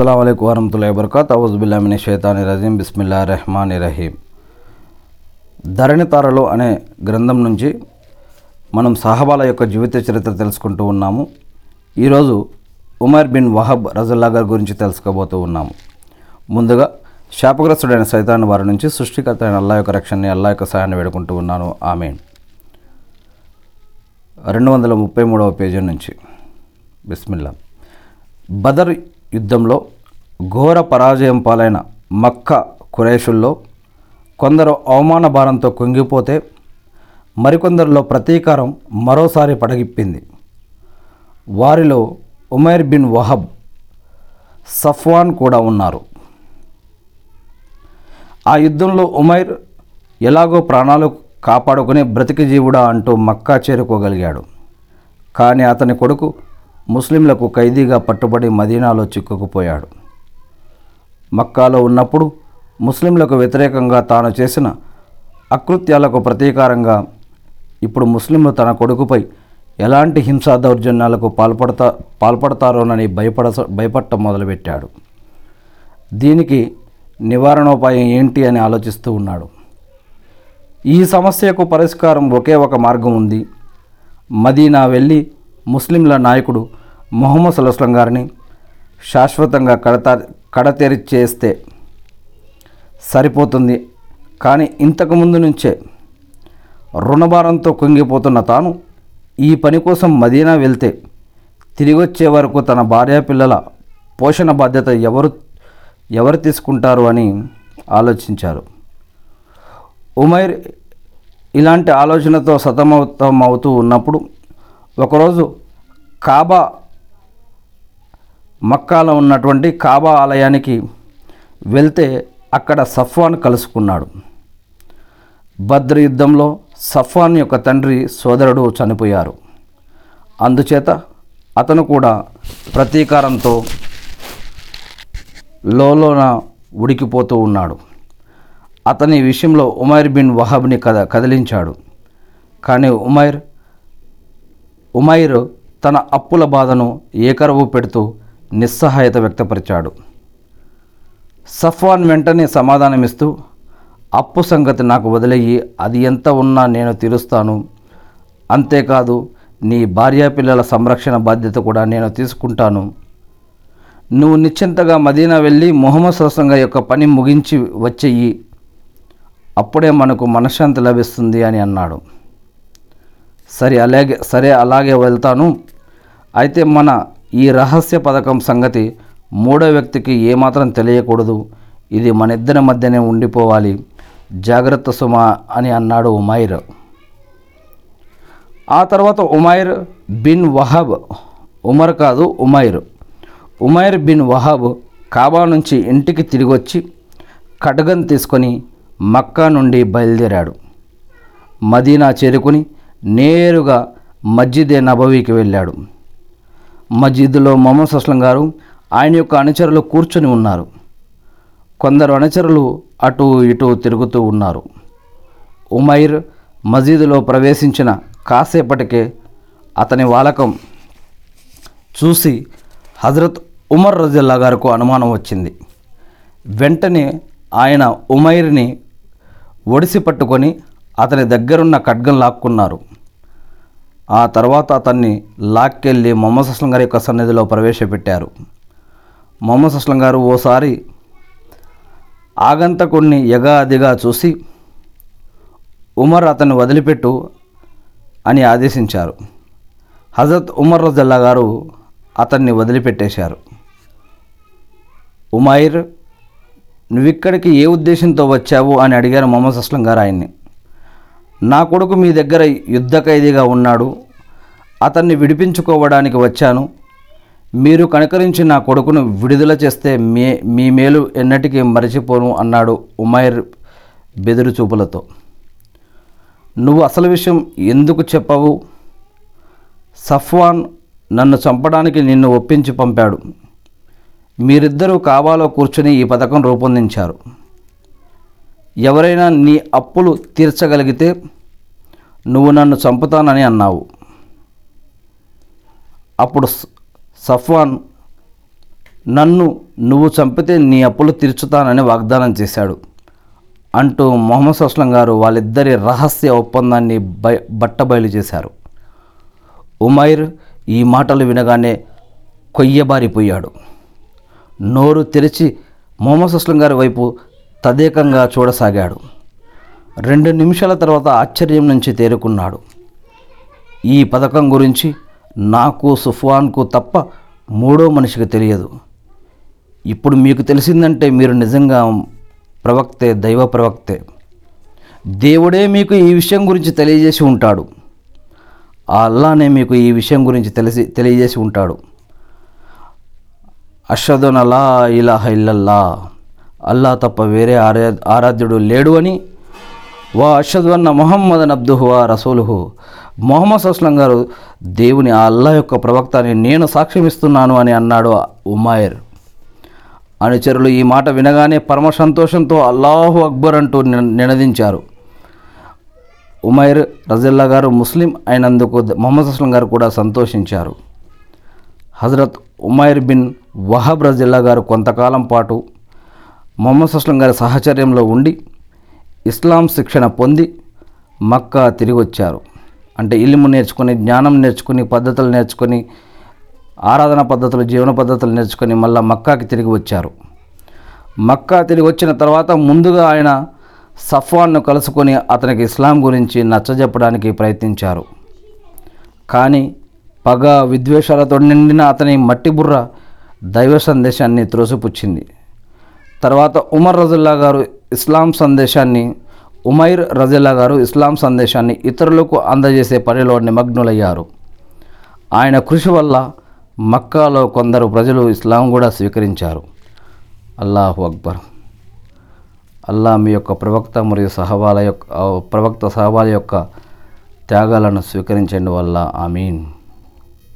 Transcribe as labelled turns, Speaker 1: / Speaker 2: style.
Speaker 1: అస్సలం అయికు వరహతుల్లా వబర్కాత్ అవుజుబుల్లామిని షేతాని రజీం బిస్మిల్లా రెహమాన్ రహీం ధరణి తారలు అనే గ్రంథం నుంచి మనం సహబాల యొక్క జీవిత చరిత్ర తెలుసుకుంటూ ఉన్నాము. ఈరోజు ఉమర్ బిన్ వహబ్ రజల్లా గారి గురించి తెలుసుకోబోతూ ఉన్నాము. ముందుగా శాపగ్రస్తుడైన సైతాన్ వారి నుంచి సృష్టికర్త అయిన అల్లా యొక్క రక్షణని అల్లా యొక్క సహాయాన్ని వేడుకుంటూ ఉన్నాను. ఆమె రెండు వందల ముప్పై మూడవ పేజీ నుంచి. బిస్మిల్లా. బదర్ యుద్ధంలో ఘోర పరాజయం పాలైన మక్క కురేషుల్లో కొందరు అవమాన భారంతో కుంగిపోతే మరికొందరిలో ప్రతీకారం మరోసారి పడగిప్పింది. వారిలో ఉమైర్ బిన్ వహబ్ సఫ్వాన్ కూడా ఉన్నారు. ఆ యుద్ధంలో ఉమైర్ ఎలాగో ప్రాణాలు కాపాడుకుని బ్రతికి జీవుడా అంటూ మక్కా చేరుకోగలిగాడు. కానీ అతని కొడుకు ముస్లింలకు ఖైదీగా పట్టుబడి మదీనాలో చిక్కుకుపోయాడు. మక్కాలో ఉన్నప్పుడు ముస్లింలకు వ్యతిరేకంగా తాను చేసిన అకృత్యాలకు ప్రతీకారంగా ఇప్పుడు ముస్లింలు తన కొడుకుపై ఎలాంటి హింసా దౌర్జన్యాలకు పాల్పడతా పాల్పడతారోనని భయపడ భయపడటం మొదలుపెట్టాడు. దీనికి నివారణోపాయం ఏంటి అని ఆలోచిస్తూ ఉన్నాడు. ఈ సమస్యకు పరిష్కారం ఒకే ఒక మార్గం ఉంది. మదీనా వెళ్ళి ముస్లింల నాయకుడు మొహమ్మద్ సల్లాహం గారిని శాశ్వతంగా కడతా కడతెరిచేస్తే సరిపోతుంది. కానీ ఇంతకుముందు నుంచే రుణభారంతో కుంగిపోతున్న తాను ఈ పని కోసం మదీనా వెళ్తే తిరిగి వచ్చే వరకు తన భార్య పిల్లల పోషణ బాధ్యత ఎవరు ఎవరు తీసుకుంటారు అని ఆలోచించారు. ఉమైర్ ఇలాంటి ఆలోచనతో సతమతమవుతూ ఉన్నప్పుడు ఒకరోజు కాబా మక్కాలో ఉన్నటువంటి కాబా ఆలయానికి వెళ్తే అక్కడ సఫ్వాన్ కలుసుకున్నాడు. భద్ర యుద్ధంలో సఫ్వాన్ యొక్క తండ్రి సోదరుడు చనిపోయారు. అందుచేత అతను కూడా ప్రతీకారంతో లోలోన ఉడికిపోతూ ఉన్నాడు. అతని విషయంలో ఉమైర్ బిన్ వహబ్ని కద కదిలించాడు. కానీ ఉమైర్ ఉమైర్ తన అప్పుల బాధను ఏకరవు పెడుతూ నిస్సహాయత వ్యక్తపరిచాడు. సఫ్వాన్ వెంటనే సమాధానమిస్తూ అప్పు సంగతి నాకు వదిలేయి అది ఎంత ఉన్నా నేను తీరుస్తాను. అంతేకాదు నీ భార్యా పిల్లల సంరక్షణ బాధ్యత కూడా నేను తీసుకుంటాను. నువ్వు నిశ్చింతగా మదీనా వెళ్ళి మొహమ్మద్ సరసంగా యొక్క పని ముగించి వచ్చేయి. అప్పుడే మనకు మనశ్శాంతి లభిస్తుంది అని అన్నాడు. సరే అలాగే సరే అలాగే వెళ్తాను. అయితే మన ఈ రహస్య పథకం సంగతి మూడో వ్యక్తికి ఏమాత్రం తెలియకూడదు. ఇది మన ఇద్దరి మధ్యనే ఉండిపోవాలి. జాగ్రత్త సుమా అని అన్నాడు ఉమైర్. ఆ తర్వాత ఉమైర్ బిన్ వహబ్ ఉమర్ కాదు Umair. Umair bin Wahab Kaaba నుంచి ఇంటికి తిరిగి వచ్చి ఖడ్గం తీసుకొని మక్కా నుండి బయలుదేరాడు. మదీనా చేరుకుని నేరుగా మస్జిదే నబవీకి వెళ్ళాడు. మస్జిద్లో మొహమ్మద్ అస్లం గారు ఆయన యొక్క అనుచరులు కూర్చొని ఉన్నారు. కొందరు అనుచరులు అటు ఇటు తిరుగుతూ ఉన్నారు. ఉమైర్ మసీదులో ప్రవేశించిన కాసేపటికే అతని వాలకం చూసి హజరత్ ఉమర్ రజల్లా గారికి అనుమానం వచ్చింది. వెంటనే ఆయన ఉమైర్ని ఒడిసి పట్టుకొని అతని దగ్గరున్న ఖడ్గం లాక్కున్నారు. ఆ తర్వాత అతన్ని లాక్కెళ్ళి మొహమ్మద్ అస్లం గారి యొక్క సన్నిధిలో ప్రవేశపెట్టారు. మొహమ్మద్ అస్లం గారు ఓసారి ఆగంతకుణ్ణి యగాదిగా చూసి ఉమర్ అతన్ని వదిలిపెట్టు అని ఆదేశించారు. హజరత్ ఉమర్ రజల్లా గారు అతన్ని వదిలిపెట్టేశారు. ఉమైర్ నువ్విక్కడికి ఏ ఉద్దేశంతో వచ్చావు? అని అడిగారు మొహమ్మద్ అస్లం గారు ఆయన్ని. నా కొడుకు మీ దగ్గర యుద్ధ ఖైదీగా ఉన్నాడు. అతన్ని విడిపించుకోవడానికి వచ్చాను. మీరు కనకరించి నా కొడుకును విడుదల చేస్తే మే మీ మేలు ఎన్నటికీ మరచిపోను అన్నాడు ఉమైర్ బెదురు చూపులతో నువ్వు అసలు విషయం ఎందుకు చెప్పవు? సఫ్వాన్ నన్ను చంపడానికి నిన్ను ఒప్పించి పంపాడు. మీరిద్దరూ కావాలో కూర్చుని ఈ పథకం రూపొందించారు. ఎవరైనా నీ అప్పులు తీర్చగలిగితే నువ్వు నన్ను చంపుతానని అన్నావు. అప్పుడు సఫ్వాన్ నన్ను నువ్వు చంపితే నీ అప్పులు తీర్చుతానని వాగ్దానం చేశాడు. అంటూ మొహమ్మద్ అస్లం గారు వాళ్ళిద్దరి రహస్య ఒప్పందాన్ని బయ బట్టబయలు చేశారు. ఉమైర్ ఈ మాటలు వినగానే కొయ్యబారిపోయాడు. నోరు తెరిచి మొహమ్మద్ అస్లం గారి వైపు తదేకంగా చూడసాగాడు. రెండు నిమిషాల తర్వాత ఆశ్చర్యం నుంచి తేరుకున్నాడు. ఈ పథకం గురించి నాకు సుఫ్వాన్కు తప్ప మూడో మనిషికి తెలియదు. ఇప్పుడు మీకు తెలిసిందంటే మీరు నిజంగా ప్రవక్తే దైవ ప్రవక్తే. దేవుడే మీకు ఈ విషయం గురించి తెలియజేసి ఉంటాడు. ఆ అల్లానే మీకు ఈ విషయం గురించి తెలిసి తెలియజేసి ఉంటాడు. అషదున్ అలా ఇలాహ ఇల్లల్లా. అల్లా తప్ప వేరే ఆరా ఆరాధ్యుడు లేడు అని. వా అషద్వన్న అన్న మొహమ్మద్ అబ్దుహు వా రసూలుహు. మొహమ్మద్ అస్లం గారు దేవుని ఆ అల్లా యొక్క ప్రవక్త అని నేను సాక్ష్యమిస్తున్నాను అని అన్నాడు ఉమాయర్. అనుచరులు ఈ మాట వినగానే పరమ సంతోషంతో అల్లాహు అక్బర్ అంటూ నినదించారు. ఉమైర్ రజిల్లా గారు ముస్లిం అయినందుకు మొహమ్మద్ అస్లం గారు కూడా సంతోషించారు. హజరత్ ఉమైర్ బిన్ వహబ్ రజిల్లా గారు కొంతకాలం పాటు మొహమ్మద్ అస్లం గారి సహచర్యంలో ఉండి ఇస్లాం శిక్షణ పొంది మక్కా తిరిగి వచ్చారు అంటే ఇల్ము నేర్చుకొని జ్ఞానం నేర్చుకుని పద్ధతులు నేర్చుకొని ఆరాధన పద్ధతులు జీవన పద్ధతులు నేర్చుకొని మళ్ళా మక్కాకి తిరిగి వచ్చారు. మక్కా తిరిగి వచ్చిన తర్వాత ముందుగా ఆయన సఫ్వాన్ను కలుసుకొని అతనికి ఇస్లాం గురించి నచ్చజెప్పడానికి ప్రయత్నించారు. కానీ పగ విద్వేషాలతో నిండిన అతని మట్టి బుర్ర దైవ సందేశాన్ని త్రోసిపుచ్చింది. తర్వాత ఉమర్ రజుల్లా గారు ఇస్లాం సందేశాన్ని ఉమైర్ రజుల్లా గారు ఇస్లాం సందేశాన్ని ఇతరులకు అందజేసే పనిలో నిమగ్నులయ్యారు. ఆయన కృషి వల్ల మక్కాలో కొందరు ప్రజలు ఇస్లాం కూడా స్వీకరించారు. అల్లాహు అక్బర్. అల్లా మీ యొక్క ప్రవక్త మరియు సహవాల యొక్క ప్రవక్త సహవాల యొక్క త్యాగాలను స్వీకరించండి వల్ల. ఆమీన్.